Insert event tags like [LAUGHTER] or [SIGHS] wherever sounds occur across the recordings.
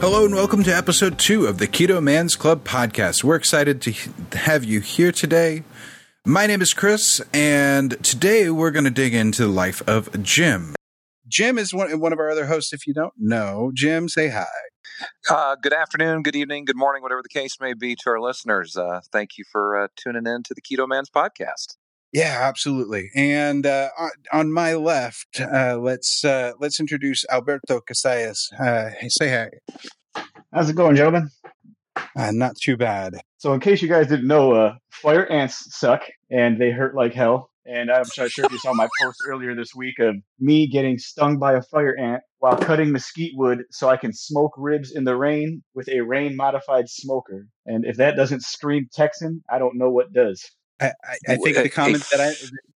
Hello and welcome to episode two of the Keto Man's Club podcast. We're excited to have you here today. My name is Chris, and today we're going to dig into the life of Jim. Jim is one, one of our other hosts. If you don't know, Jim, say hi. Uh, good afternoon, good evening, good morning, whatever the case may be to our listeners. Uh, thank you for uh, tuning in to the Keto Man's podcast. Yeah, absolutely. And uh, on my left, uh, let's uh, let's introduce Alberto Casillas. Uh, hey, say hi. How's it going, gentlemen? Uh, not too bad. So, in case you guys didn't know, uh, fire ants suck and they hurt like hell. And I'm not sure if you saw my post earlier this week of me getting stung by a fire ant while cutting mesquite wood so I can smoke ribs in the rain with a rain modified smoker. And if that doesn't scream Texan, I don't know what does. I, I, I think the comment that I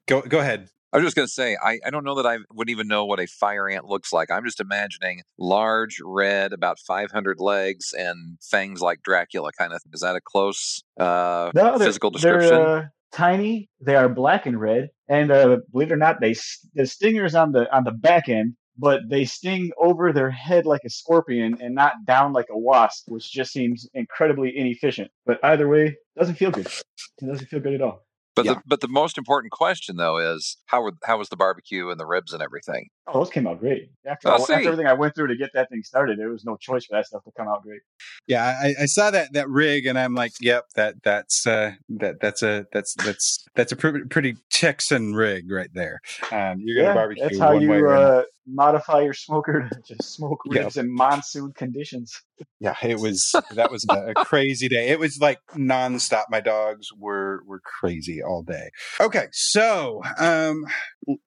go go ahead. I was just going to say, I, I don't know that I would even know what a fire ant looks like. I'm just imagining large, red, about 500 legs, and fangs like Dracula kind of. Thing. Is that a close uh, no, physical description? Uh, tiny. They are black and red, and uh, believe it or not, they the stingers on the on the back end, but they sting over their head like a scorpion and not down like a wasp, which just seems incredibly inefficient. But either way, doesn't feel good. It doesn't feel good at all. But yeah. the but the most important question though is how were, how was the barbecue and the ribs and everything? Oh, those came out great. After, oh, after everything I went through to get that thing started, there was no choice for that stuff to come out great. Yeah, I, I saw that that rig and I'm like, yep, that that's uh, that that's a that's that's that's a pretty, pretty Texan rig right there. Um, you're gonna yeah, barbecue. That's how you uh, modify your smoker to just smoke ribs yep. in monsoon conditions. Yeah, it [LAUGHS] was that was a, crazy day. It was like nonstop. My dogs were were crazy all day. Okay, so um,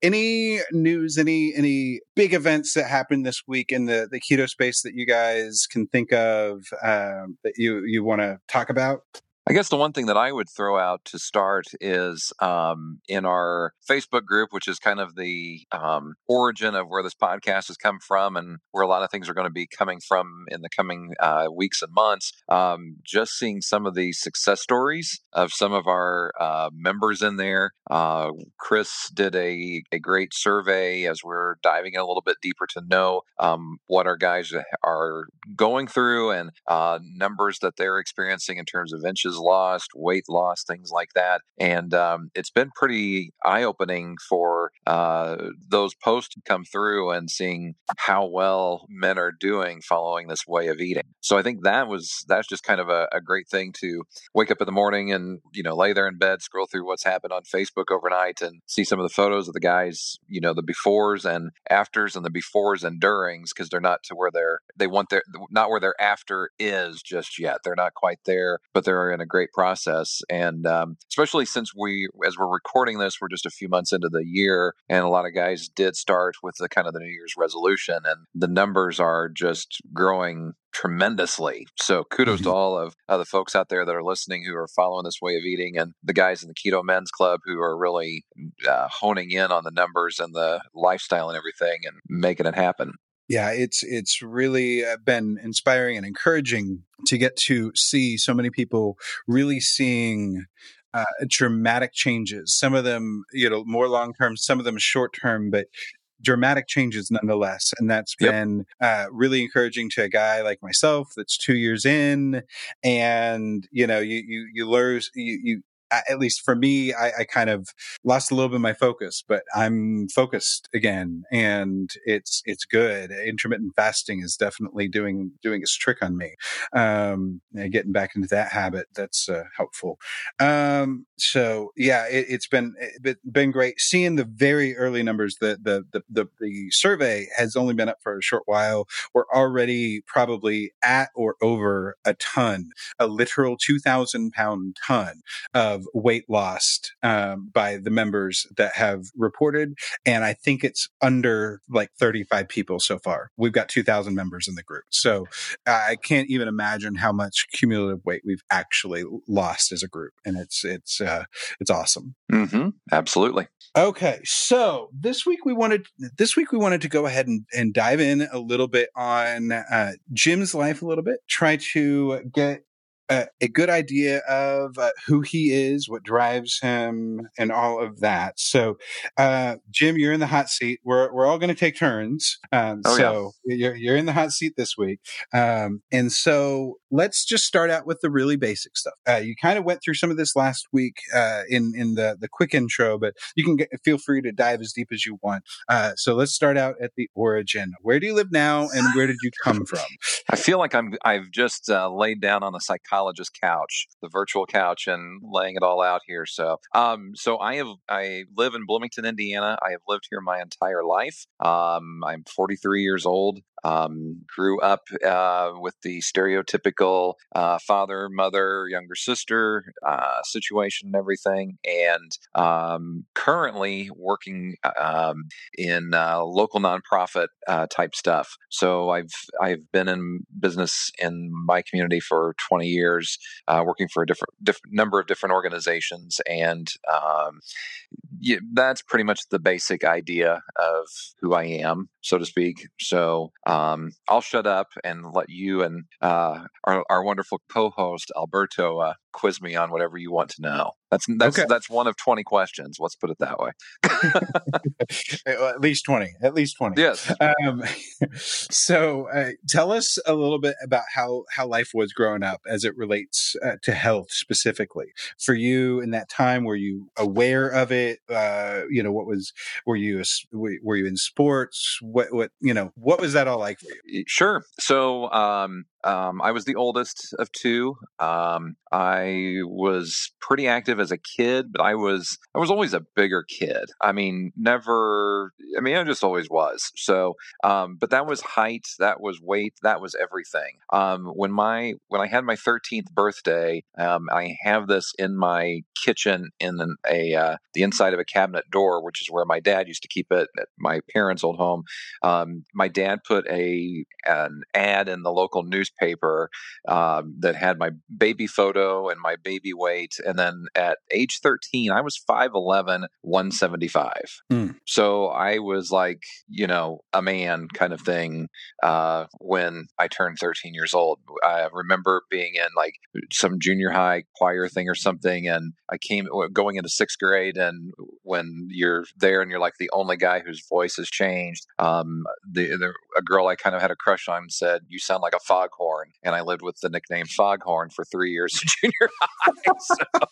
any news, any any big events that happened this week in the the keto space that you guys can think of um, that you you want to talk about? I guess the one thing that I would throw out to start is um, in our Facebook group, which is kind of the um, origin of where this podcast has come from and where a lot of things are going to be coming from in the coming uh, weeks and months. Um, just seeing some of the success stories of some of our uh, members in there. Uh, Chris did a, a great survey as we're diving in a little bit deeper to know um, what our guys are going through and uh, numbers that they're experiencing in terms of inches lost, weight loss, things like that. And um, it's been pretty eye opening for uh, those posts to come through and seeing how well men are doing following this way of eating. So I think that was that's just kind of a, a great thing to wake up in the morning and you know lay there in bed, scroll through what's happened on Facebook overnight, and see some of the photos of the guys, you know, the befores and afters, and the befores and durings because they're not to where they're they want their not where their after is just yet. They're not quite there, but they're in a great process. And um, especially since we, as we're recording this, we're just a few months into the year, and a lot of guys did start with the kind of the New Year's resolution, and the numbers are just growing tremendously. So kudos mm-hmm. to all of uh, the folks out there that are listening who are following this way of eating and the guys in the Keto Men's Club who are really uh, honing in on the numbers and the lifestyle and everything and making it happen. Yeah, it's it's really uh, been inspiring and encouraging to get to see so many people really seeing uh, dramatic changes. Some of them, you know, more long term, some of them short term, but dramatic changes nonetheless. And that's yep. been uh, really encouraging to a guy like myself that's two years in, and you know, you you you learn you you at least for me, I, I, kind of lost a little bit of my focus, but I'm focused again, and it's it's good. Intermittent fasting is definitely doing doing its trick on me. Um, getting back into that habit that's uh, helpful. Um, so yeah, it, has been it, been great seeing the very early numbers. The, the the the the survey has only been up for a short while. We're already probably at or over a ton, a literal two thousand pound ton of of weight lost um, by the members that have reported. And I think it's under like 35 people so far. We've got 2,000 members in the group. So I can't even imagine how much cumulative weight we've actually lost as a group. And it's, it's, uh, it's awesome. Mm-hmm. Absolutely. Okay, so this week we wanted this week we wanted to go ahead and, and dive in a little bit on uh, Jim's life a little bit, try to get a, a good idea of uh, who he is, what drives him, and all of that. So, uh, Jim, you're in the hot seat. We're we're all going to take turns. Um, oh, so yeah. you're you're in the hot seat this week. Um, and so let's just start out with the really basic stuff. Uh, you kind of went through some of this last week uh, in in the the quick intro, but you can get, feel free to dive as deep as you want. Uh, so let's start out at the origin. Where do you live now, and where did you come from? [LAUGHS] I feel like I'm I've just uh, laid down on a psychologist couch, the virtual couch, and laying it all out here. So, um, so I have I live in Bloomington, Indiana. I have lived here my entire life. Um, I'm 43 years old. Um, grew up uh, with the stereotypical uh, father, mother, younger sister uh, situation and everything, and um, currently working um, in uh, local nonprofit uh, type stuff. So I've I've been in business in my community for 20 years, uh, working for a different, different number of different organizations, and um, yeah, that's pretty much the basic idea of who I am, so to speak. So um, I'll shut up and let you and uh, our, our, wonderful co-host Alberto uh, quiz me on whatever you want to know. That's that's okay. that's one of twenty questions. Let's put it that way. [LAUGHS] at least twenty. At least twenty. Yes. Um, [LAUGHS] so, uh, tell us a little bit about how how life was growing up as it relates uh, to health specifically for you in that time. Were you aware of it? Uh, you know, what was were you were you in sports? What what you know? What was that all like for you? Sure. So, um, um, I was the oldest of two. Um, I was pretty active as a kid, but I was I was always a bigger kid. I mean, never. I mean, I just always was. So, um, but that was height, that was weight, that was everything. Um, when my when I had my 13th birthday, um, I have this in my kitchen in an, a uh, the inside of a cabinet door, which is where my dad used to keep it at my parents' old home. Um, my dad put a an ad in the local newspaper paper um, that had my baby photo and my baby weight. And then at age 13, I was 5'11, 175. Mm. So I was like, you know, a man kind of thing uh, when I turned 13 years old. I remember being in like some junior high choir thing or something. And I came going into sixth grade. And when you're there and you're like the only guy whose voice has changed, um, the, the, a girl I kind of had a crush on said, You sound like a foghorn Foghorn, and I lived with the nickname Foghorn for three years in [LAUGHS] junior high.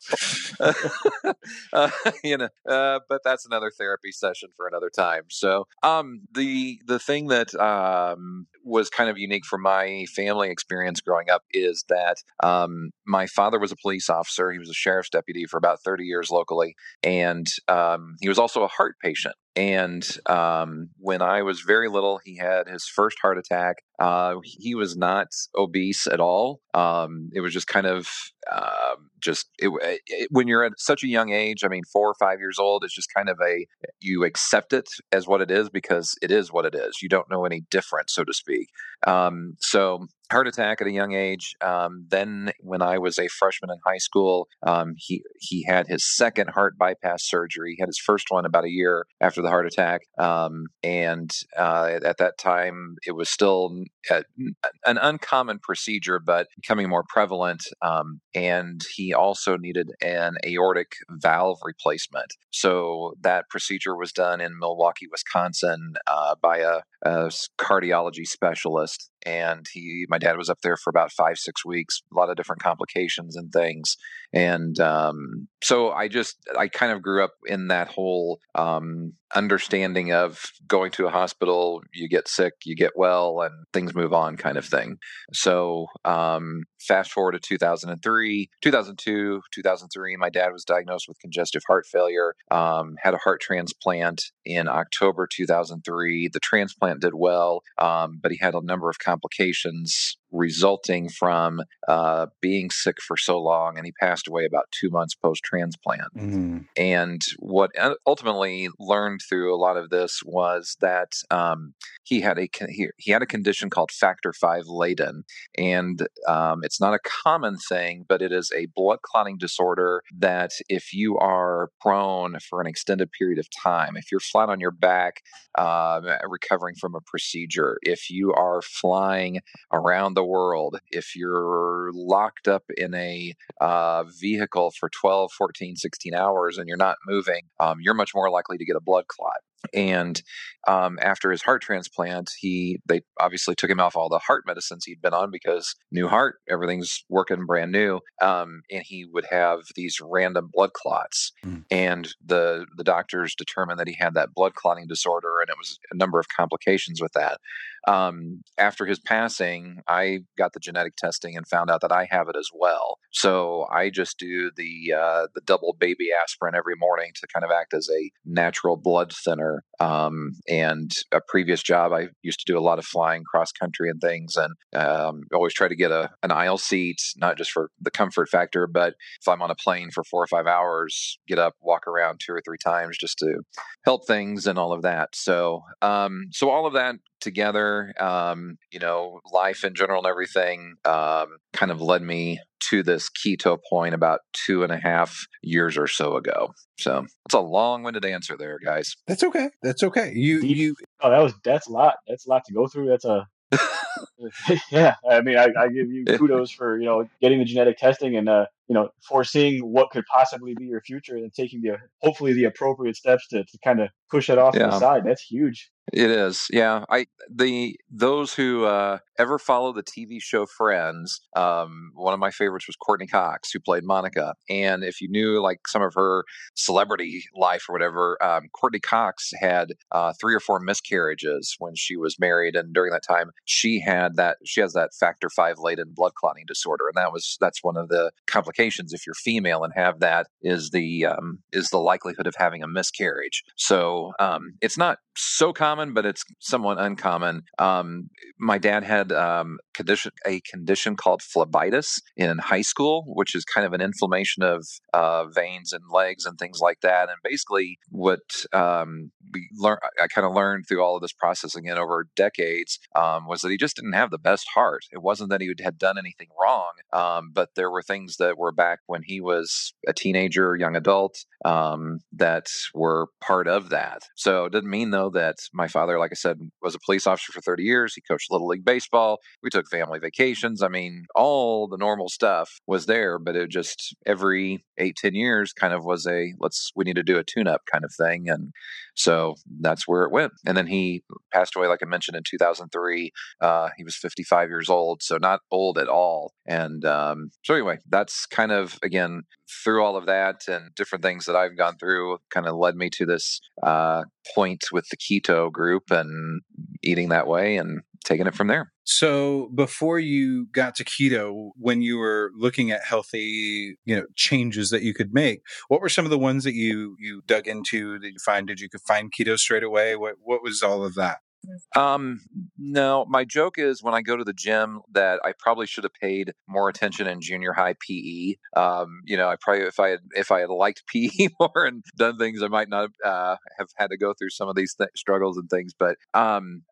So, [LAUGHS] uh, [LAUGHS] you know, uh, but that's another therapy session for another time. So, um, the the thing that um, was kind of unique for my family experience growing up is that um, my father was a police officer. He was a sheriff's deputy for about 30 years locally, and um, he was also a heart patient. And um, when I was very little, he had his first heart attack. Uh, he was not obese at all. Um, it was just kind of uh, just it, it, when you're at such a young age. I mean, four or five years old, it's just kind of a you accept it as what it is because it is what it is. You don't know any different, so to speak. Um, so heart attack at a young age. Um, then, when I was a freshman in high school, um, he he had his second heart bypass surgery. He had his first one about a year after the heart attack, um, and uh, at that time, it was still a, an uncommon procedure, but becoming more prevalent. Um, and he also needed an aortic valve replacement. So that procedure was done in Milwaukee, Wisconsin, uh, by a, a cardiology specialist and he my dad was up there for about five six weeks a lot of different complications and things and um, so i just i kind of grew up in that whole um, understanding of going to a hospital you get sick you get well and things move on kind of thing. So um, fast forward to 2003 2002 2003 my dad was diagnosed with congestive heart failure um, had a heart transplant in october 2003 the transplant did well um, but he had a number of complications resulting from uh, being sick for so long, and he passed away about two months post transplant. Mm-hmm. And what ultimately learned through a lot of this was that um, he had a he, he, had a condition called factor five Leiden, and um, it's not a common thing, but it is a blood clotting disorder that if you are prone for an extended period of time, if you're flat on your back um, recovering from a procedure, if you are flying around the world, if you're locked up in a uh, vehicle for 12, 14, 16 hours and you're not moving, um, you're much more likely to get a blood clot and um, after his heart transplant he they obviously took him off all the heart medicines he'd been on because new heart everything's working brand new um, and he would have these random blood clots mm. and the the doctors determined that he had that blood clotting disorder and it was a number of complications with that um, after his passing, I got the genetic testing and found out that I have it as well. So I just do the uh, the double baby aspirin every morning to kind of act as a natural blood thinner. Um, and a previous job, I used to do a lot of flying cross country and things, and um, always try to get a an aisle seat, not just for the comfort factor, but if I'm on a plane for four or five hours, get up, walk around two or three times just to help things and all of that. So, um, so all of that together, um, you know, life in general and everything, um, kind of led me to this keto point about two and a half years or so ago. So it's a long-winded answer there, guys. That's okay. That's okay. You you. Oh, that was that's a lot. That's a lot to go through. That's a [LAUGHS] [LAUGHS] yeah, I mean, I, I, give you kudos for you know getting the genetic testing and uh, you know foreseeing what could possibly be your future and taking the hopefully the appropriate steps to, to kind of push it off yeah. to the side. That's huge. It is, yeah. I the those who uh, ever follow the TV show Friends, um, one of my favorites was Courteney Cox, who played Monica. And if you knew like some of her celebrity life or whatever, um, Courteney Cox had uh, three or four miscarriages when she was married, and during that time, she had that she has that factor five Leiden blood clotting disorder, and that was that's one of the complications if you're female and have that is the um, is the likelihood of having a miscarriage. So um, it's not so common, but it's somewhat uncommon. Um, my dad had um, condition, a condition called phlebitis in high school, which is kind of an inflammation of uh, veins and legs and things like that. And basically, what um, we learned, I kind of learned through all of this process again over decades, um, was that he just didn't have the best heart. It wasn't that he had done anything wrong, um, but there were things that were back when he was a teenager, young adult, um, that were part of that. So it didn't mean though that my father, like I said, was a police officer for 30 years. He coached Little League Baseball. We took family vacations. I mean, all the normal stuff was there, but it just every eight, 10 years kind of was a let's, we need to do a tune up kind of thing. And so that's where it went. And then he passed away, like I mentioned, in 2003. Uh, he was 55 years old, so not old at all. And um, so, anyway, that's kind of, again, through all of that and different things that I've gone through, kind of led me to this uh, point with the keto group and eating that way and taking it from there. So before you got to keto, when you were looking at healthy, you know, changes that you could make, what were some of the ones that you you dug into? Did you find did you could find keto straight away? What what was all of that? Um, no, my joke is when I go to the gym that I probably should have paid more attention in junior high PE. Um, you know, I probably if I had if I had liked [LAUGHS] PE more and done things, I might not uh, have had to go through some of these th- struggles and things. But um,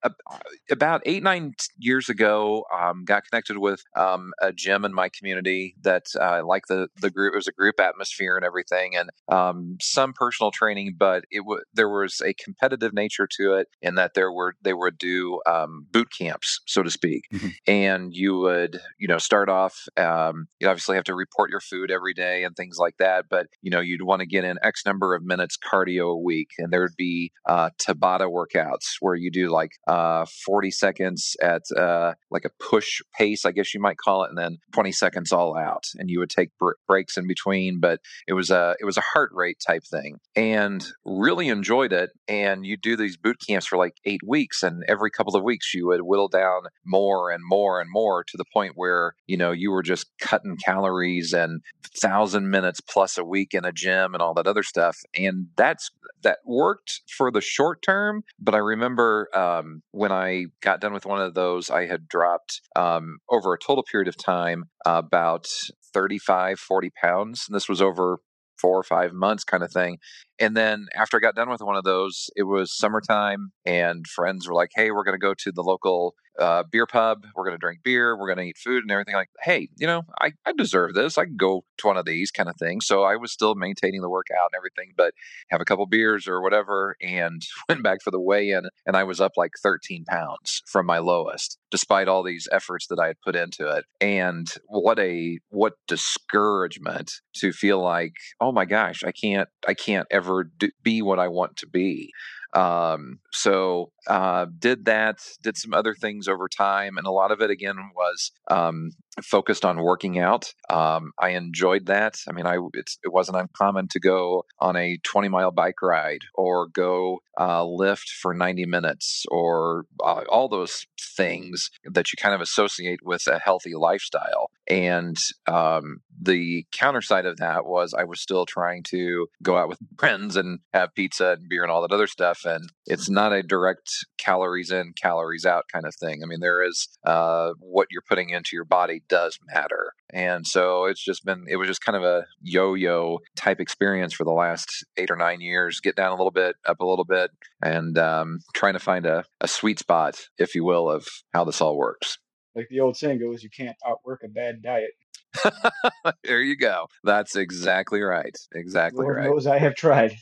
about eight nine years ago, um, got connected with um, a gym in my community that uh, like the the group. It was a group atmosphere and everything, and um, some personal training, but it w- there was a competitive nature to it in that there were they would do um, boot camps, so to speak, mm-hmm. and you would you know start off. Um, you obviously have to report your food every day and things like that, but you know you'd want to get in X number of minutes cardio a week, and there would be uh, Tabata workouts where you do like uh, 40 seconds at uh, like a push pace, I guess you might call it, and then 20 seconds all out, and you would take br- breaks in between. But it was a it was a heart rate type thing, and really enjoyed it. And you do these boot camps for like eight weeks weeks. And every couple of weeks, you would whittle down more and more and more to the point where, you know, you were just cutting calories and thousand minutes plus a week in a gym and all that other stuff. And that's that worked for the short term. But I remember um, when I got done with one of those, I had dropped um, over a total period of time about 35, 40 pounds. And this was over four or five months kind of thing. And then after I got done with one of those, it was summertime, and friends were like, "Hey, we're going to go to the local uh, beer pub. We're going to drink beer. We're going to eat food and everything." Like, hey, you know, I, I deserve this. I can go to one of these kind of things. So I was still maintaining the workout and everything, but have a couple beers or whatever, and [LAUGHS] went back for the weigh-in, and I was up like 13 pounds from my lowest, despite all these efforts that I had put into it. And what a what discouragement to feel like, oh my gosh, I can't I can't ever ever do, be what I want to be. Um, so uh, did that, did some other things over time, and a lot of it again was um, focused on working out. Um, I enjoyed that. I mean, I it wasn't uncommon to go on a 20 mile bike ride or go uh, lift for 90 minutes or uh, all those things that you kind of associate with a healthy lifestyle. And um, the counter side of that was I was still trying to go out with friends and have pizza and beer and all that other stuff. And it's not a direct calories in, calories out kind of thing. I mean, there is uh, what you're putting into your body does matter. And so it's just been, it was just kind of a yo yo type experience for the last eight or nine years. Get down a little bit, up a little bit, and um, trying to find a, a sweet spot, if you will, of how this all works. Like the old saying goes, you can't outwork a bad diet. [LAUGHS] there you go. That's exactly right. Exactly Lord right. knows I have tried.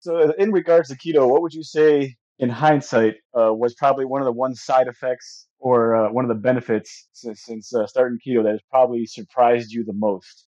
So, in regards to keto, what would you say in hindsight uh, was probably one of the one side effects or uh, one of the benefits since, since uh, starting keto that has probably surprised you the most?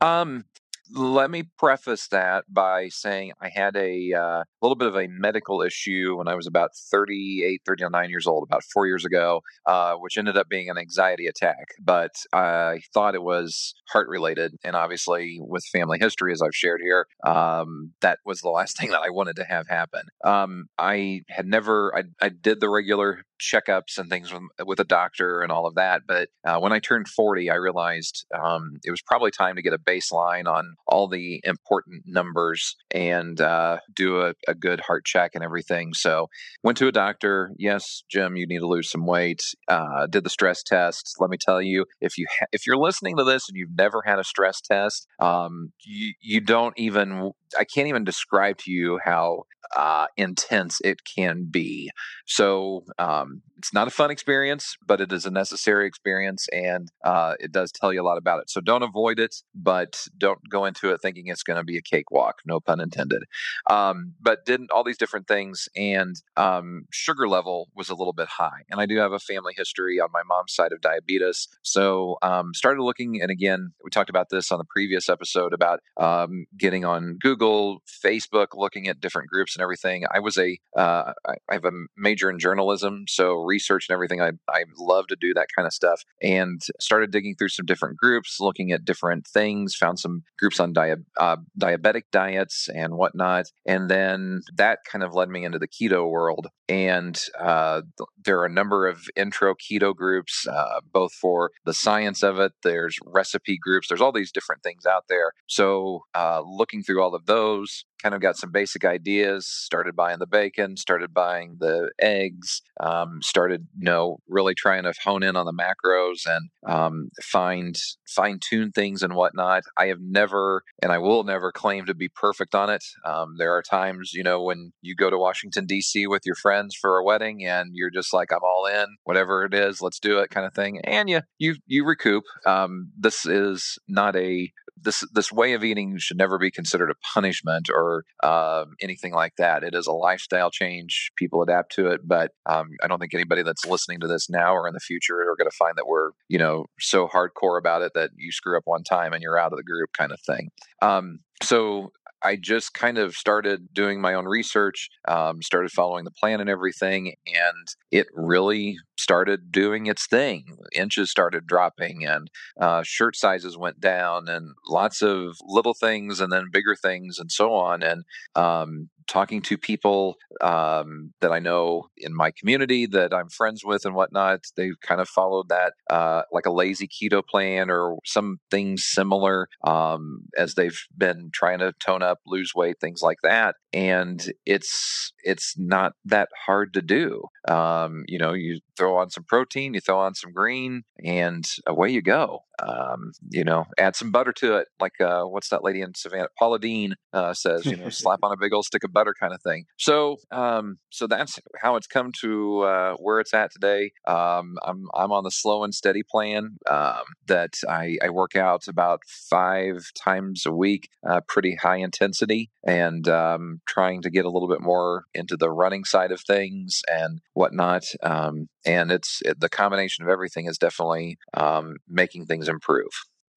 Um, let me preface that by saying I had a uh, little bit of a medical issue when I was about 38, 39 years old, about four years ago, uh, which ended up being an anxiety attack. But I thought it was heart related. And obviously, with family history, as I've shared here, um, that was the last [LAUGHS] thing that I wanted to have happen. Um, I had never, I, I did the regular checkups and things with, with a doctor and all of that. But uh, when I turned 40, I realized um, it was probably time to get a baseline on all the important numbers and uh, do a, a, good heart check and everything. So went to a doctor. Yes, Jim, you need to lose some weight. Uh, did the stress test. Let me tell you, if you ha- if you're listening to this and you've never had a stress test, um, you you don't even I can't even describe to you how uh, intense it can be. So um, it's not a fun experience, but it is a necessary experience, and uh, it does tell you a lot about it. So don't avoid it, but don't go into it thinking it's going to be a cakewalk. No pun intended. Um, but did all these different things, and um, sugar level was a little bit high. And I do have a family history on my mom's side of diabetes, so um, started looking. And again, we talked about this on the previous episode about um, getting on Google, Facebook, looking at different groups and everything. I was a uh, I have a major in journalism, so research and everything. I, I love to do that kind of stuff and started digging through some different groups, looking at different things, found some groups on uh, diabetic diets and whatnot. And then that kind of led me into the keto world. And uh, there are a number of intro keto groups, uh, both for the science of it, there's recipe groups, there's all these different things out there. So uh, looking through all of those, kind of got some basic ideas, started buying the bacon, started buying the eggs, um, started, you know, really trying to hone in on the macros and um, find fine tune things and whatnot. I have never, and I will never claim to be perfect on it. Um, there are times, you know, when you go to Washington D.C. with your friends for a wedding and you're just like, I'm all in, whatever it is, let's do it, kind of thing, and you you you recoup. Um, this is not a this this way of eating should never be considered a punishment or uh, anything like that. It is a lifestyle change. People adapt to it, but um, I don't think anybody that's listening to this now or in the future are going to find that we're you know so hardcore about it that you screw up one time and you're out of the group kind of thing. Um, so I just kind of started doing my own research, um, started following the plan and everything, and it really started doing its thing. Inches started dropping, and uh, shirt sizes went down, and lots of little things, and then bigger things, and so on. And um, talking to people um, that I know in my community that I'm friends with and whatnot. They've kind of followed that, uh, like a lazy keto plan or something similar um, as they've been trying to tone up, lose weight, things like that. And it's it's not that hard to do. Um, you know, you throw on some protein, you throw on some green, and away you go. Um, you know, add some butter to it, like uh, what's that lady in Savannah? Paula Deen uh, says, you know, slap on a big old stick of butter, kind of thing. So, um, so that's how it's come to uh, where it's at today. Um, I'm I'm on the slow and steady plan um, that I, I work out about five times a week, uh, pretty high intensity, and um, trying to get a little bit more into the running side of things and whatnot. Um, and it's it, the combination of everything is definitely um, making things improve.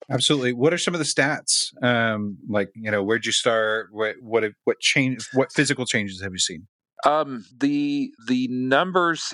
Absolutely. What are some of the stats? Um, like you know, where'd you start? What what what change? What physical changes have you seen? Um, the the numbers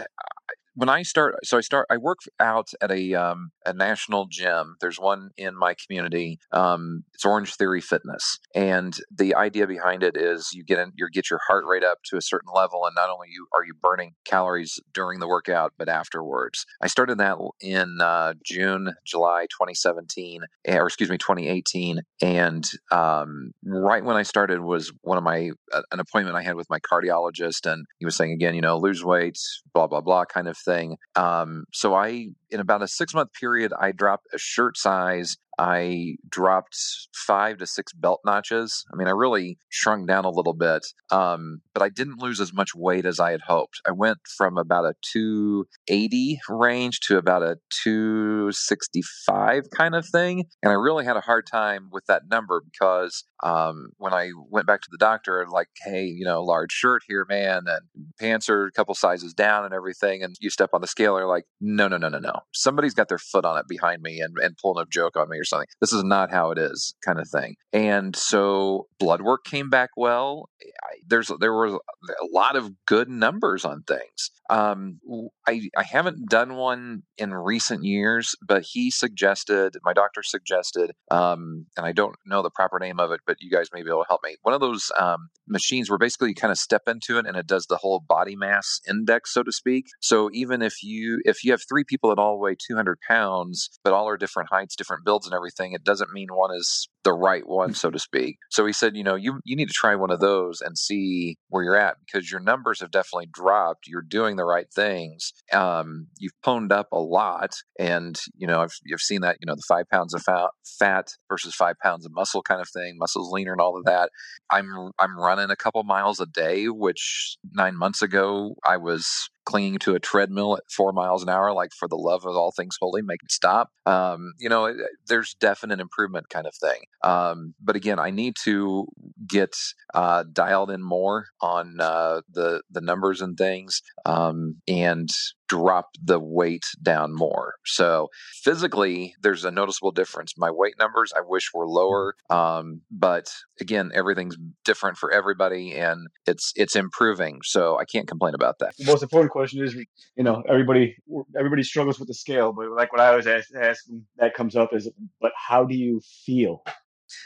when I start, so I start, I work out at a um, a national gym. There's one in my community. Um, it's Orange Theory Fitness, and the idea behind it is you get in, you get your heart rate up to a certain level, and not only you are you burning calories during the workout, but afterwards. I started that in uh, June, July 2017, eh, or excuse me, 2018, and um, right when I started was one of my uh, an appointment I had with my cardiologist, and he was saying again, you know, lose weight, blah blah blah, kind of thing. Um, so I, in about a six month period, I dropped a shirt size I dropped five to six belt notches. I mean, I really shrunk down a little bit, um, but I didn't lose as much weight as I had hoped. I went from about a 280 range to about a 265 kind of thing. And I really had a hard time with that number because um, when I went back to the doctor, like, hey, you know, large shirt here, man, and pants are a couple sizes down and everything. And you step on the scale, they're like, no, no, no, no, no. Somebody's got their foot on it behind me and, and pulling a joke on me or something. This is not how it is, kind of thing. And so blood work came back well. I, there's there were a lot of good numbers on things. Um, I I haven't done one in recent years, but he suggested, my doctor suggested, um, and I don't know the proper name of it, but you guys may be able to help me. One of those um, machines where basically you kind of step into it and it does the whole body mass index, so to speak. So even if you if you have three people that all weigh 200 pounds, but all are different heights, different builds, and everything, it doesn't mean one is the right one, so to speak. So he said, you know, you you need to try one of those and see where you're at because your numbers have definitely dropped. You're doing the right things. Um, you've poned up a lot, and you know, I've you've seen that. You know, the five pounds of fat, fat versus five pounds of muscle kind of thing. Muscle's leaner and all of that. I'm I'm running a couple miles a day, which nine months ago I was clinging to a treadmill at four miles an hour, like for the love of all things holy, make it stop. Um, you know, there's definite improvement kind of thing. Um, but again, I need to get uh, dialed in more on uh, the the numbers and things, um, and drop the weight down more. So physically, there's a noticeable difference. My weight numbers, I wish were lower, um, but again, everything's different for everybody, and it's it's improving. So I can't complain about that. The most important question is, you know, everybody everybody struggles with the scale, but like what I always ask, ask that comes up is, but how do you feel?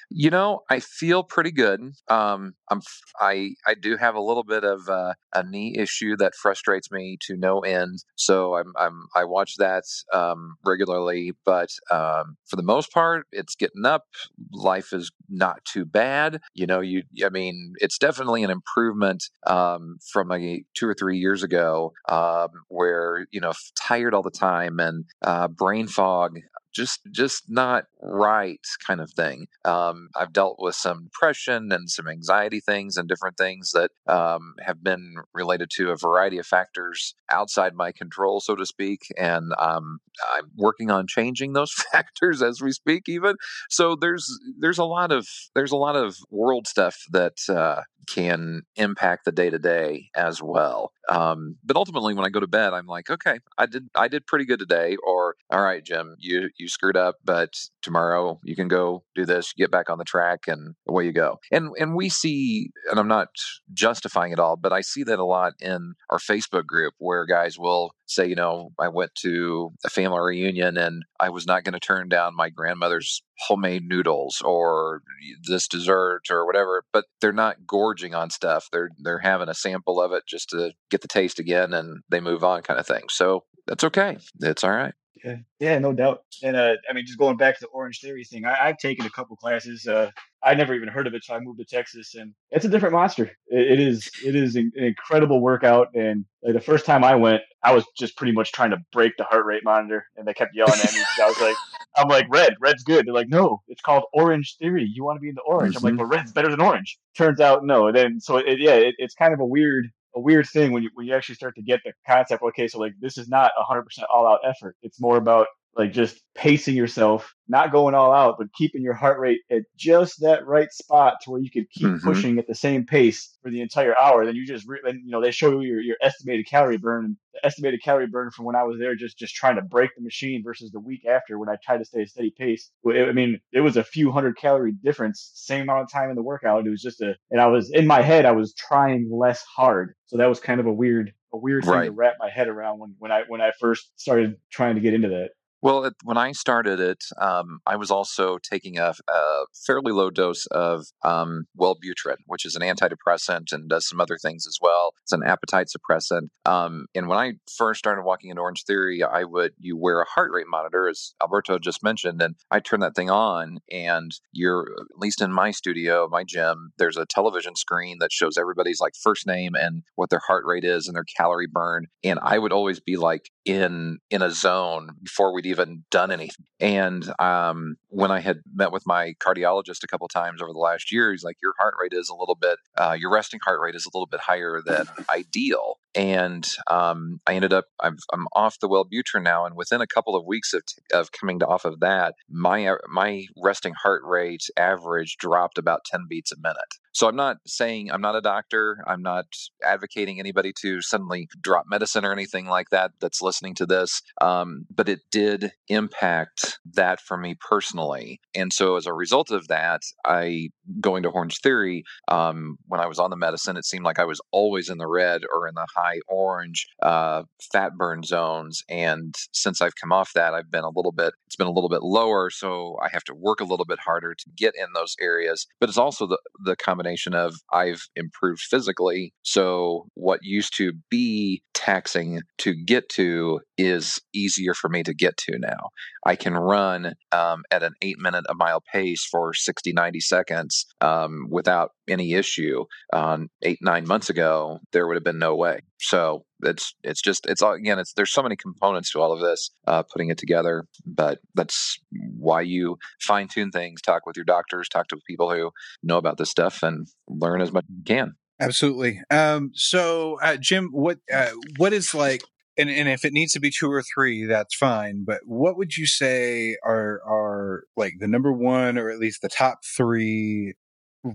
You know, I feel pretty good. Um, I'm I I do have a little bit of uh, a knee issue that frustrates me to no end. So I'm I'm I watch that um, regularly, but um, for the most part, it's getting up. Life is not too bad. You know, you I mean, it's definitely an improvement um, from a two or three years ago, um, where you know tired all the time and uh, brain fog just just not right kind of thing. Um, I've dealt with some depression and some anxiety things and different things that um, have been related to a variety of factors outside my control, so to speak. And um, I'm working on changing those [LAUGHS] factors as we speak, even. So there's there's a lot of there's a lot of world stuff that uh, can impact the day to day as well. Um, but ultimately, when I go to bed, I'm like, okay, I did I did pretty good today. Or all right, Jim, you you screwed up, but tomorrow you can go do this, get back on the track, and away you go. And and we see, and I'm not justifying it all, but I see that a lot in our Facebook group where guys will say, you know, I went to a family reunion and I was not going to turn down my grandmother's homemade noodles or this dessert or whatever, but they're not gorging on stuff. They're they're having a sample of it just to get the taste again and they move on kind of thing. So that's okay. It's all right. Yeah, yeah, no doubt. And uh, I mean, just going back to the Orange Theory thing, I, have taken a couple classes. Uh, I never even heard of it, so I moved to Texas, and it's a different monster. it, it is, it is an incredible workout. And like, the first time I went, I was just pretty much trying to break the heart rate monitor, and they kept yelling at me. I was like, I'm like, red, red's good. They're like, no, it's called Orange Theory. You want to be in the orange? Mm-hmm. I'm like, mm-hmm. well, red's better than orange. Turns out, no. And then so it, yeah, it, it's kind of a weird a weird thing when you when you actually start to get the concept. Okay, so like this is not a hundred percent all out effort. It's more about like just pacing yourself, not going all out, but keeping your heart rate at just that right spot to where you could keep mm-hmm. pushing at the same pace for the entire hour. Then you just, re- you know, they show you your, your estimated calorie burn. The estimated calorie burn from when I was there, just just trying to break the machine versus the week after when I tried to stay a steady pace. I mean, it was a few hundred calorie difference, same amount of time in the workout. It was just a, and I was in my head, I was trying less hard. So that was kind of a weird, a weird thing right. to wrap my head around when, when I when I first started trying to get into that. Well, it, when I started it, um, I was also taking a, a fairly low dose of um, Wellbutrin, which is an antidepressant and does some other things as well. It's an appetite suppressant. Um, and when I first started walking in Orange Theory, I would you wear a heart rate monitor, as Alberto just mentioned, and I turn that thing on, and you're at least in my studio, my gym, there's a television screen that shows everybody's like first name and what their heart rate is and their calorie burn, and I would always be like in in a zone before we'd even done anything. And um, when I had met with my cardiologist a couple times over the last year, he's like, "Your heart rate is a little bit, uh, your resting heart rate is a little bit higher than ideal." And um, I ended up, I'm, I'm off the Wellbutrin now, and within a couple of weeks of, of coming to, off of that, my my resting heart rate average dropped about 10 beats a minute. So I'm not saying I'm not a doctor. I'm not advocating anybody to suddenly drop medicine or anything like that that's listening to this. Um, but it did impact that for me personally. And so as a result of that, I going to Orange Theory, um, when I was on the medicine, it seemed like I was always in the red or in the high orange uh, fat burn zones. And since I've come off that, I've been a little bit, it's been a little bit lower. So I have to work a little bit harder to get in those areas. But it's also the, the combination combination of I've improved physically. So what used to be taxing to get to is easier for me to get to now. I can run um, at an eight minute a mile pace for 60, 90 seconds um, without any issue. Um, eight, nine months ago, there would have been no way. So it's it's just it's all again it's there's so many components to all of this uh, putting it together but that's why you fine tune things talk with your doctors talk to people who know about this stuff and learn as much as you can absolutely um, so uh, jim what uh, what is like and, and if it needs to be two or three, that's fine. But what would you say are are like the number one or at least the top three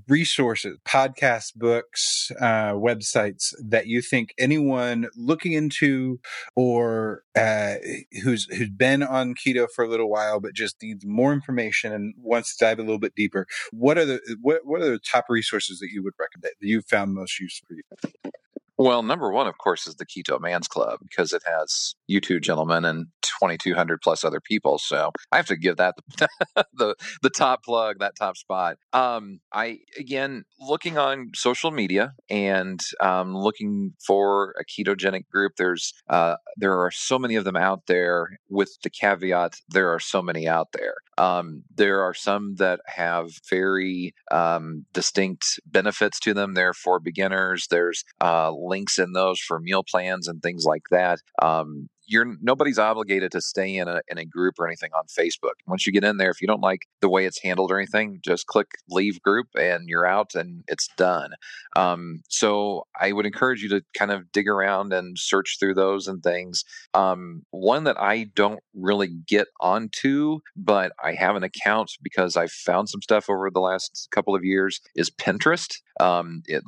resources, podcasts, books, uh, websites that you think anyone looking into or uh, who's who's been on keto for a little while but just needs more information and wants to dive a little bit deeper? What are the what, what are the top resources that you would recommend that you found most useful for you? Well, number one, of course, is the Keto Man's Club because it has you two gentlemen and 2,200 plus other people. So I have to give that the [LAUGHS] the, the top plug, that top spot. Um, I again looking on social media and um, looking for a ketogenic group. There's uh, there are so many of them out there. With the caveat, there are so many out there. Um, there are some that have very um, distinct benefits to them. They're for beginners. There's uh, links in those for meal plans and things like that. Um, you're nobody's obligated to stay in a in a group or anything on Facebook. Once you get in there, if you don't like the way it's handled or anything, just click leave group and you're out and it's done. Um, so I would encourage you to kind of dig around and search through those and things. Um, one that I don't really get onto, but I have an account because I found some stuff over the last couple of years is Pinterest. Um, it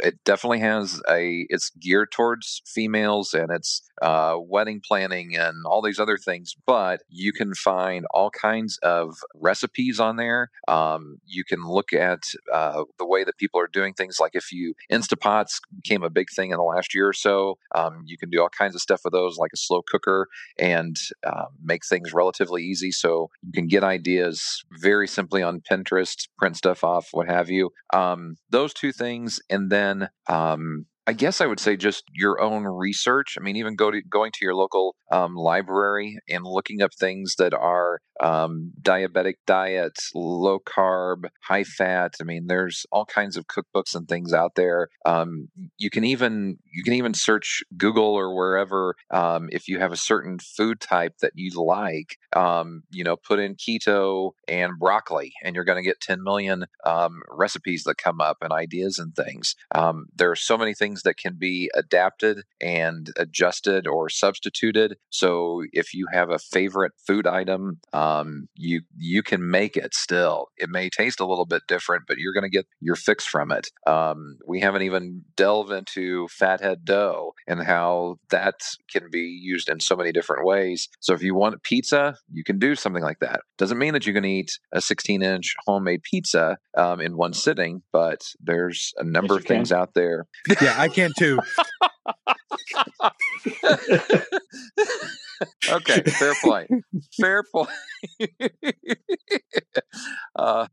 it definitely has a it's geared towards females and it's uh, wedding planning and all these other things. But you can find all kinds of recipes on there. Um, you can look at uh, the way that people are doing things. Like if you Instapots became a big thing in the last year or so, um, you can do all kinds of stuff with those, like a slow cooker, and uh, make things relatively easy. So you can get ideas very simply on Pinterest, print stuff off, what have you. Um, those two things, and then um, I guess I would say just your own research. I mean, even go to going to your local um, library and looking up things that are um, diabetic diets, low carb, high fat. I mean, there's all kinds of cookbooks and things out there. Um, you can even you can even search Google or wherever um, if you have a certain food type that you like. Um, you know, put in keto and broccoli, and you're going to get 10 million um, recipes that come up and ideas and things. there are so many things things that can be adapted and adjusted or substituted. So if you have a favorite food item, um, you you can make it still. It may taste a little bit different, but you're going to get your fix from it. Um, we haven't even delved into fathead dough and how that can be used in so many different ways. So if you want pizza, you can do something like that. Doesn't mean that you can eat a 16 inch homemade pizza um, in one sitting, but there's a number yes, of things can. out there. Yeah, I can too. [LAUGHS] okay, fair point. Fair point. [LAUGHS] [LAUGHS] uh,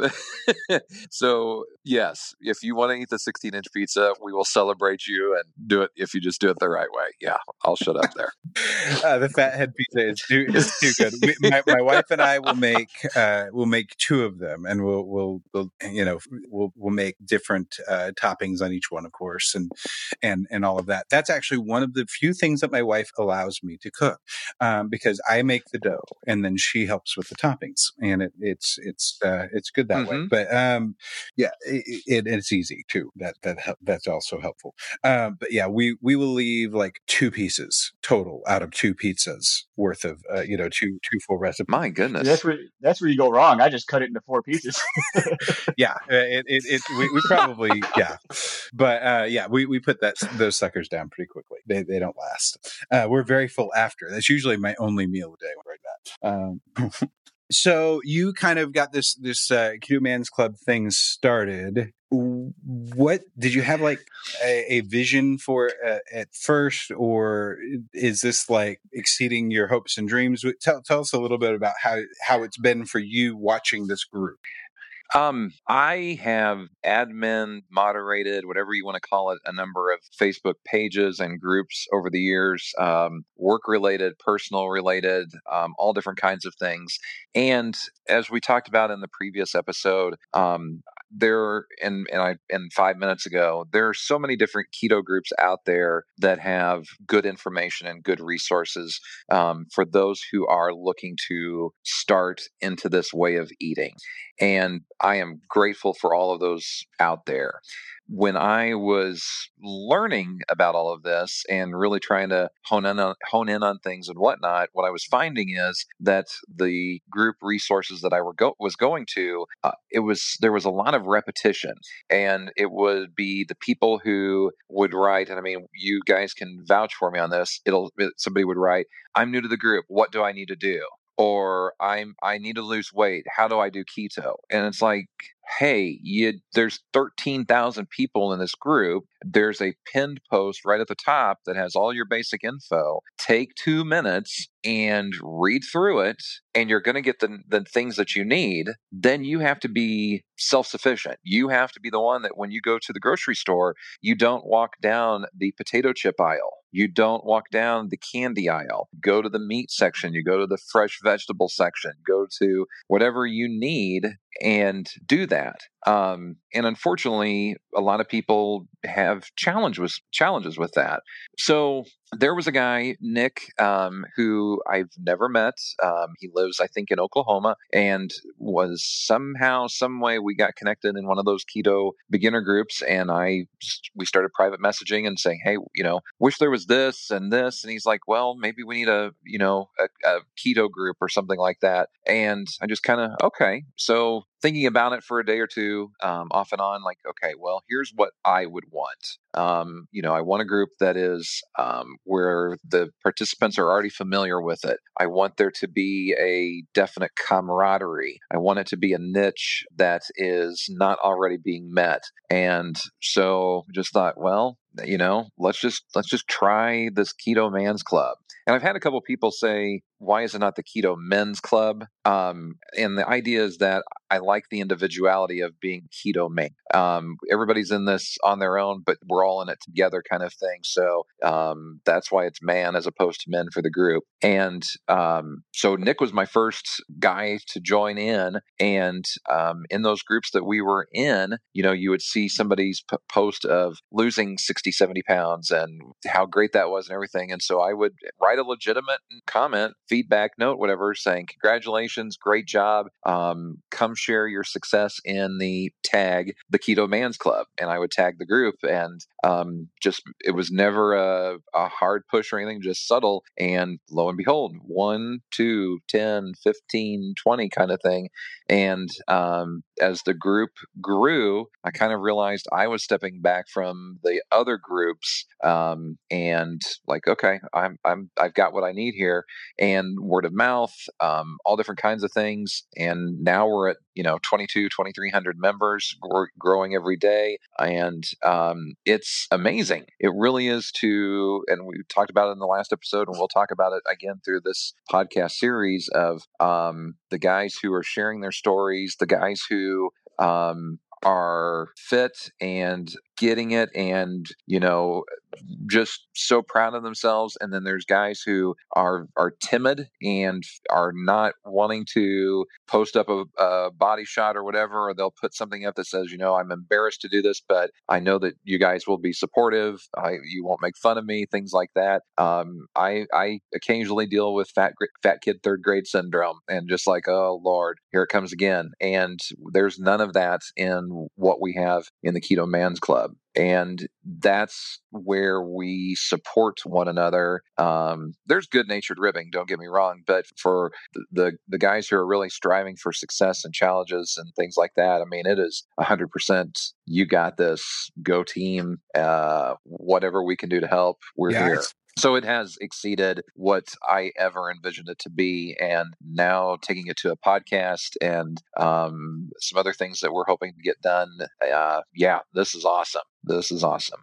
[LAUGHS] so yes, if you want to eat the 16 inch pizza, we will celebrate you and do it if you just do it the right way. Yeah, I'll shut up there. [LAUGHS] Uh, the fathead pizza is too, is too good. We, my, my, wife and I will make uh, we'll make two of them, and we'll we'll, we'll you know we'll we'll make different uh, toppings on each one, of course, and and and all of that. That's actually one of the few things that my wife allows me to cook um, because I make the dough and then she helps with the toppings, and it, it's it's uh, it's good that mm-hmm. way. But um, yeah, it, it, it's easy too. That that that's also helpful. Um, but yeah, we we will leave like two pieces total out of two pizzas worth of uh, you know two two full recipes. My goodness, that's where that's where you go wrong. I just cut it into four pieces. [LAUGHS] yeah, uh, it, it, it we, we, probably [LAUGHS] yeah, but uh, yeah, we we put that those suckers down pretty quickly. They they don't last. Uh, we're very full after. That's usually my only meal a day right now. Um, [LAUGHS] so you kind of got this this uh, Keto Man's Club thing started. What did you have like a, a vision for uh, at first, or is this like exceeding your hopes and dreams? Tell tell us a little bit about how how it's been for you watching this group. Um, I have admin, moderated, whatever you want to call it, a number of Facebook pages and groups over the years, um, work related, personal related, um, all different kinds of things. And as we talked about in the previous episode, um, there and and I and five minutes ago, there are so many different keto groups out there that have good information and good resources um, for those who are looking to start into this way of eating. And I am grateful for all of those out there when I was learning about all of this and really trying to hone in on, hone in on things and whatnot, what I was finding is that the group resources that I were go- was going to, uh, it was there was a lot of repetition, and it would be the people who would write, and I mean, you guys can vouch for me on this. It'll somebody would write, "I'm new to the group. What do I need to do?" Or I'm I need to lose weight. How do I do keto? And it's like hey, you, there's 13,000 people in this group. There's a pinned post right at the top that has all your basic info. Take two minutes and read through it, and you're going to get the, the things that you need. Then you have to be self sufficient. You have to be the one that when you go to the grocery store, you don't walk down the potato chip aisle. You don't walk down the candy aisle. Go to the meat section. You go to the fresh vegetable section. Go to whatever you need and do that. Um, and unfortunately, a lot of people have challenge with, challenges with that. So there was a guy, Nick, um, who I've never met. Um, he lives, I think, in Oklahoma, and was somehow, some way, we got connected in one of those keto beginner groups, and I we started private messaging and saying, hey, you know, wish there was this and this, and he's like, well, maybe we need a, you know, a, a keto group or something like that, and I just kind of okay. So thinking about it for a day or two, um, off and on, like, okay, well, here's what I would want. Um, you know, I want a group that is um, where the participants are already familiar with it. I want there to be a definite camaraderie. I want it to be a niche that is not already being met. And so just thought, well, you know, let's just let's just try this keto man's club. And I've had a couple people say, why is it not the keto men's club? Um, and the idea is that I like the individuality of being keto man. Um, everybody's in this on their own, but we're all in it together, kind of thing. So um, that's why it's man as opposed to men for the group. And um, so Nick was my first guy to join in, and um, in those groups that we were in, you know, you would see somebody's p- post of losing 60, 70 pounds and how great that was and everything. And so I would write a legitimate comment, feedback note, whatever, saying, Congratulations, great job. Um, come share your success in the tag, the Keto Man's Club. And I would tag the group. And um, just, it was never a, a hard push or anything, just subtle. And lo and behold, one, two, 10, 15, 20 kind of thing. And um, as the group grew, I kind of realized I was stepping back from the other groups um, and like, okay, I'm, I'm, I've got what I need here. And word of mouth, um, all different kinds of things. And now we're at, you know, 22, 2300 members gr- growing every day. And um, it's amazing. It really is to, and we talked about it in the last episode, and we'll talk about it again through this podcast series of um, the guys who are sharing their stories, the guys who um, are fit and getting it and you know just so proud of themselves and then there's guys who are are timid and are not wanting to post up a, a, body shot or whatever or they'll put something up that says you know i'm embarrassed to do this but i know that you guys will be supportive. I, you won't make fun of me things like that. Um, i i occasionally deal with fat fat kid third grade syndrome and just like oh lord here it comes again and there's none of that in what we have in the keto man's club and that's where we support one another. Um, there's good natured ribbing, don't get me wrong, but for the the guys who are really striving for success and challenges and things like that, I mean, it is 100%. You got this. Go team. Uh, whatever we can do to help, we're yeah, here. So it has exceeded what I ever envisioned it to be. And now taking it to a podcast and um, some other things that we're hoping to get done. Uh, yeah, this is awesome. This is awesome.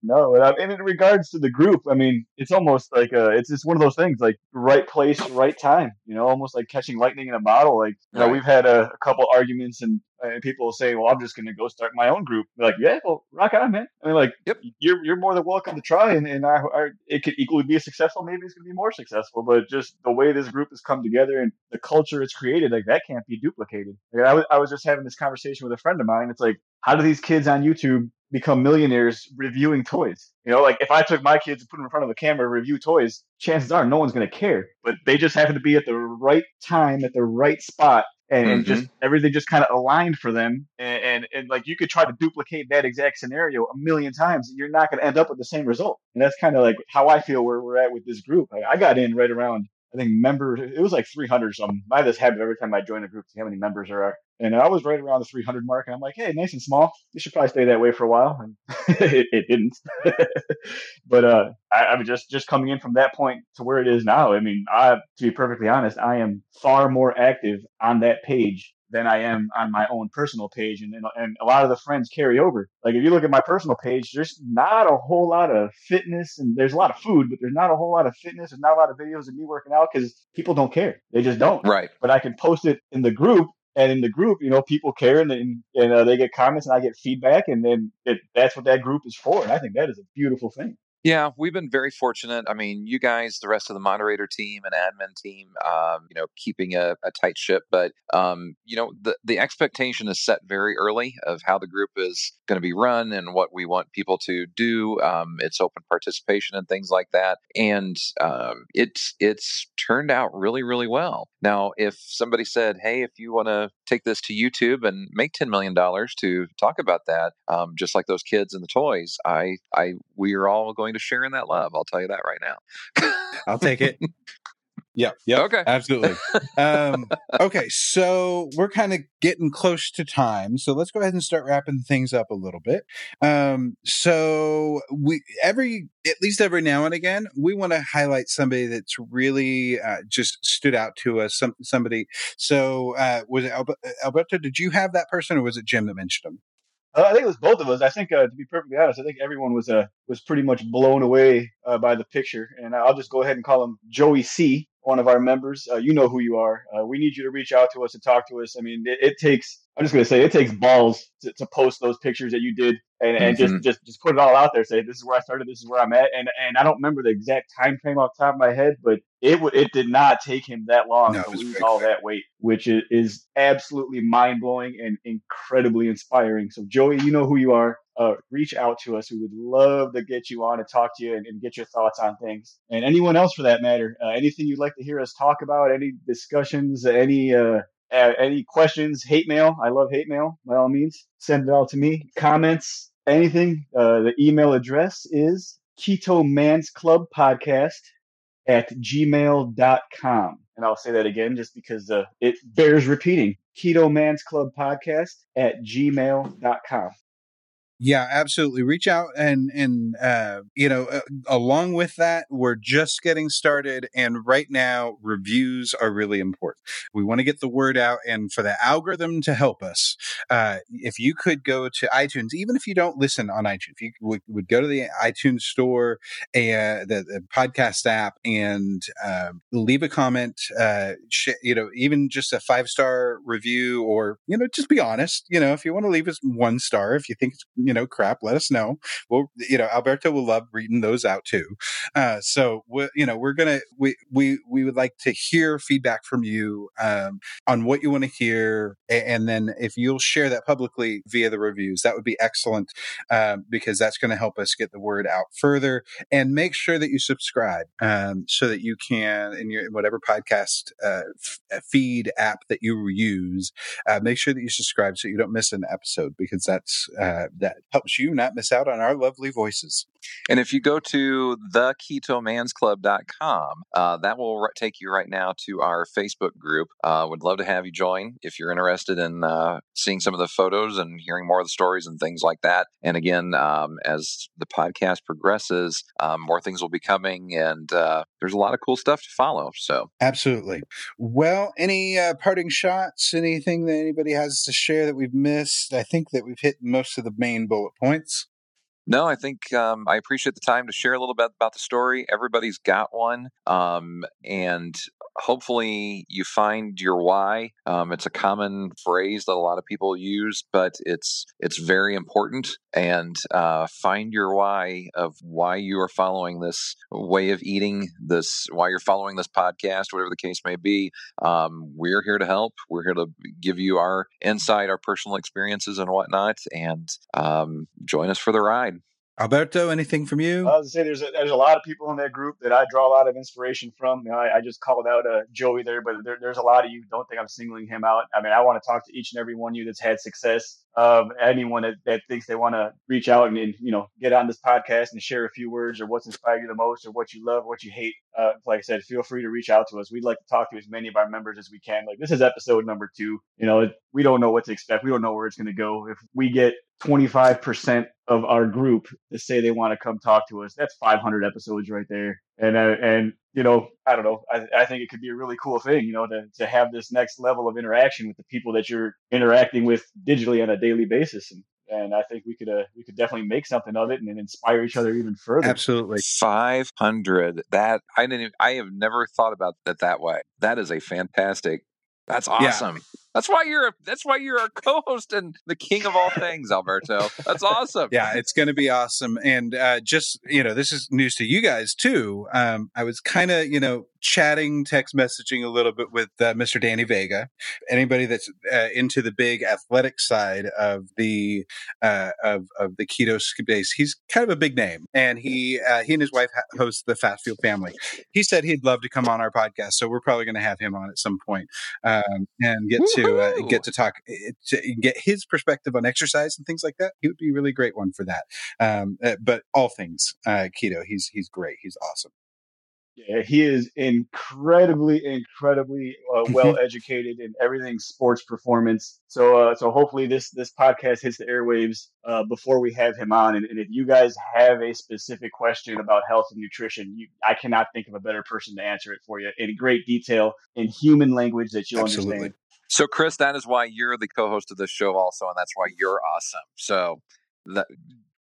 No, and in regards to the group, I mean, it's almost like a, it's just one of those things, like right place, right time. You know, almost like catching lightning in a bottle. Like, you know, we've had a, a couple arguments, and, and people will say, "Well, I'm just going to go start my own group." They're like, yeah, well, rock on, man. I mean, like, yep, you're you're more than welcome to try, and and our, our, it could equally be successful. Maybe it's going to be more successful, but just the way this group has come together and the culture it's created, like that can't be duplicated. Like, I was I was just having this conversation with a friend of mine. It's like, how do these kids on YouTube become millionaires reviewing toys. You know, like if I took my kids and put them in front of a camera to review toys, chances are no one's going to care. But they just happen to be at the right time, at the right spot, and, mm-hmm. and just everything just kind of aligned for them. And, and, and like you could try to duplicate that exact scenario a million times, and you're not going to end up with the same result. And that's kind of like how I feel where we're at with this group. I, I got in right around I think members, it was like 300 something. I have this habit every time I join a group to see how many members there are. And I was right around the 300 mark, and I'm like, hey, nice and small. You should probably stay that way for a while. And [LAUGHS] it, it, didn't. [LAUGHS] but uh, I, I was just just coming in from that point to where it is now. I mean, I, to be perfectly honest, I am far more active on that page than I am on my own personal page. And, and a lot of the friends carry over. Like if you look at my personal page, there's not a whole lot of fitness and there's a lot of food, but there's not a whole lot of fitness. There's not a lot of videos of me working out because people don't care. They just don't. Right. But I can post it in the group and in the group, you know, people care and and, and uh, they get comments and I get feedback, and then it, that's what that group is for. And I think that is a beautiful thing. Yeah, we've been very fortunate. I mean, you guys, the rest of the moderator team and admin team, um, you know, keeping a, a tight ship. But um, you know, the the expectation is set very early of how the group is going to be run and what we want people to do. Um, it's open participation and things like that, and um, it's it's turned out really really well. Now, if somebody said, "Hey, if you want to take this to YouTube and make ten million dollars to talk about that," um, just like those kids and the toys, I I we are all going going to share in that love. I'll tell you that right now. I'll take it. [LAUGHS] Yeah. Yeah. Okay. Absolutely. um, okay. So we're kind of getting close to time. So let's go ahead and start wrapping things up a little bit. Um, so we, every, at least every now and again, we want to highlight somebody that's really uh, just stood out to us. Some, somebody. So uh, was it Alberto? Did you have that person or was it Jim that mentioned him? Uh, I think it was both of us. I think, uh, to be perfectly honest, I think everyone was uh, was pretty much blown away uh, by the picture. And I'll just go ahead and call him Joey C, one of our members. Uh, you know who you are. Uh, we need you to reach out to us and talk to us. I mean, it, it takes. I'm just going to say it takes balls to, to, post those pictures that you did and, and mm-hmm. just just just put it all out there. Say this is where I started. This is where I'm at. And and I don't remember the exact time frame off the top of my head, but it w- it did not take him that long no, to lose all that weight, which is, is absolutely mind blowing and incredibly inspiring. So Joey, you know who you are. Uh, reach out to us. We would love to get you on and talk to you and, and get your thoughts on things. And anyone else for that matter, uh, anything you'd like to hear us talk about, any discussions, any uh, uh, any questions, hate mail. I love hate mail. By all means, send it all to me. Comments, anything. Uh, the email address is Keto Man's Club Podcast at gmail.com. And I'll say that again just because uh, it bears repeating. Keto Man's Club Podcast at gmail.com. Yeah, absolutely. Reach out and and uh, you know, uh, along with that, we're just getting started, and right now reviews are really important. We want to get the word out, and for the algorithm to help us, uh, if you could go to iTunes, even if you don't listen on iTunes, if you would, would go to the iTunes store and the, the podcast app and uh, leave a comment, uh, sh- you know, even just a five star review, or you know, just be honest. You know, if you want to leave us one star, if you think it's you know crap, let us know. Well, you know, Alberto will love reading those out too. Uh, so we, you know, we're gonna we we we would like to hear feedback from you um, on what you want to hear, and then if you'll share that publicly via the reviews, that would be excellent um, because that's going to help us get the word out further. And make sure that you subscribe um, so that you can in your whatever podcast uh, f- feed app that you use, uh, make sure that you subscribe so you don't miss an episode because that's uh, that helps you not miss out on our lovely voices. And if you go to theketomansclub.com, uh, that will take you right now to our Facebook group. Uh, would love to have you join if you're interested in uh, seeing some of the photos and hearing more of the stories and things like that. And again, um, as the podcast progresses, um, more things will be coming, and uh, there's a lot of cool stuff to follow. So, absolutely. Well, any uh, parting shots? Anything that anybody has to share that we've missed? I think that we've hit most of the main bullet points. No, I think um, I appreciate the time to share a little bit about the story. Everybody's got one. Um, and hopefully you find your why. Um, it's a common phrase that a lot of people use, but it's it's very important. And uh, find your why of why you are following this way of eating, this why you're following this podcast, whatever the case may be. Um, we're here to help. We're here to give you our insight, our personal experiences, and whatnot. And um, join us for the ride. Alberto, anything from you? I was to say there's a, there's a lot of people in that group that I draw a lot of inspiration from. You know, I, I, just called out uh, Joey there, but there, there's a lot of you. Don't think I'm singling him out. I mean, I want to talk to each and every one of you that's had success. Um, anyone that, that thinks they want to reach out and, and, you know get on this podcast and share a few words or what's inspired you the most or what you love, what you hate. Uh, like I said, feel free to reach out to us. We'd like to talk to as many of our members as we can. Like this is episode number two. You know, we don't know what to expect. We don't know where it's going to go. If we get 25% of our group to say they want to come talk to us. That's 500 episodes right there. And, uh, and, you know, I don't know. I, I think it could be a really cool thing, you know, to, to have this next level of interaction with the people that you're interacting with digitally on a daily basis. And, and I think we could uh, we could definitely make something of it and, and inspire each other even further. Absolutely, five hundred. That I didn't. Even, I have never thought about it that way. That is a fantastic. That's awesome. Yeah. That's why you're a, that's why you're a co-host and the king of all things, Alberto. That's awesome. yeah, it's going to be awesome. And uh, just you know, this is news to you guys too. Um, I was kind of you know chatting, text messaging a little bit with uh, Mr. Danny Vega. Anybody that's uh, into the big athletic side of the uh, of of the keto space, he's kind of a big name, and he uh, he and his wife host the Fat Fuel Family. He said he'd love to come on our podcast, so we're probably going to have him on at some point um, and get to uh, get to talk eh, to get his perspective on exercise and things like that. He would be a really great one for that. Um, uh, but all things keto, he's he's great. He's awesome. Yeah, he is incredibly, incredibly uh, Mm-hmm. well educated in everything sports performance. So, uh, so hopefully this this podcast hits the airwaves uh, before we have him on. And, and if you guys have a specific question about health and nutrition, you, I cannot think of a better person to answer it for you in great detail in human language that you'll Absolutely. understand. So, Chris, that is why you're the co-host of this show, also, and that's why you're awesome. So, that,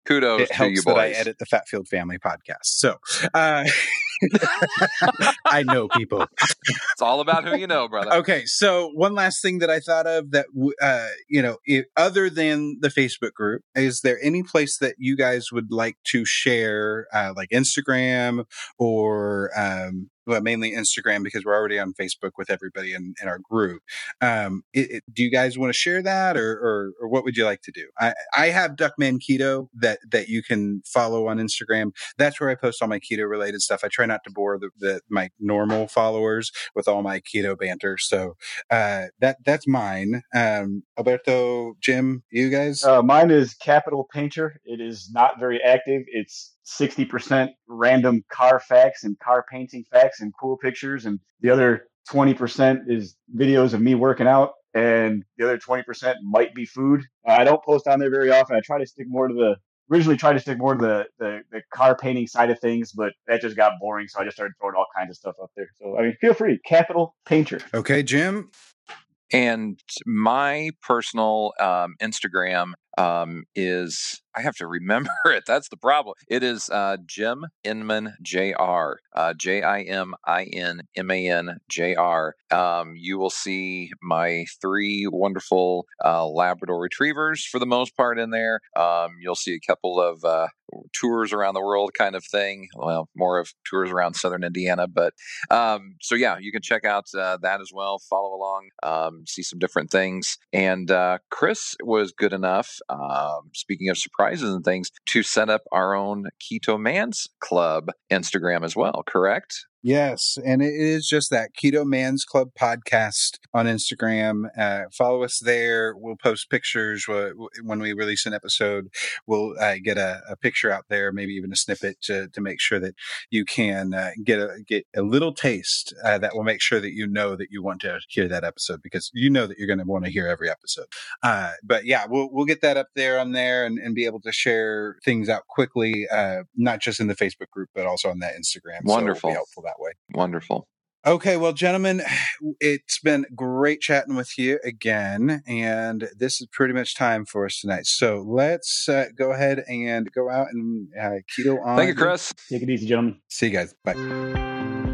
kudos it to helps you that I edit the Fat Fueled Family podcast. So uh, [LAUGHS] [LAUGHS] I know people. It's all about who you know, brother. Okay, so one last thing that I thought of that uh, you know, i other than the Facebook group, is there any place that you guys would like to share, uh, like Instagram or um, well, mainly Instagram because we're already on Facebook with everybody in, in our group. Um, it, it- do you guys want to share that, or, or or what would you like to do? I I have Duckman Keto that that you can follow on Instagram. That's where I post all my keto related stuff. I try not to bore the, the my normal followers with all my keto banter. So uh, that that's mine. Um, Alberto, Jim, you guys. Uh, mine is Capital Painter. It is not very active. It's 60% random car facts and car painting facts and cool pictures. And the other 20% is videos of me working out. And the other 20% might be food. I don't post on there very often. I try to stick more to the, originally tried to stick more to the, the, the car painting side of things, but that just got boring. So I just started throwing all kinds of stuff up there. So, I mean, feel free. Capital Painter. okay, Jim. And my personal um, Instagram um, is I have to remember [LAUGHS] it. That's the problem. It is uh, Jim Inman Jr. Uh, J I M I N M A N J R. Um, you will see my three wonderful uh, Labrador retrievers for the most part in there. Um, you'll see a couple of uh, tours around the world kind of thing. Well, more of tours around southern Indiana, but um, so yeah, you can check out uh, that as well. Follow along, um, see some different things. And Chris was good enough. Um, speaking of surprises and things, to set up our own Keto Man's Club Instagram as well. Correct? Yes, and it is just that Keto Man's Club podcast on Instagram. Uh, follow us there. We'll post pictures when we release an episode. We'll uh, get a, a picture out there, maybe even a snippet to, to make sure that you can uh, get a get a little taste uh, that will make sure that you know that you want to hear that episode because you know that you're going to want to hear every episode. Uh, but yeah, we'll we'll get that up there on there and, and be able to share things out quickly, uh, not just in the Facebook group but also on that Instagram. So Wonderful. be helpful that way. Wonderful. Okay, well, gentlemen, [SIGHS] it's been great chatting with you again, and this is pretty much time for us tonight. So let's uh, go ahead and go out and uh, keto on. Thank you, Chris. Take it easy, gentlemen. See you guys. Bye.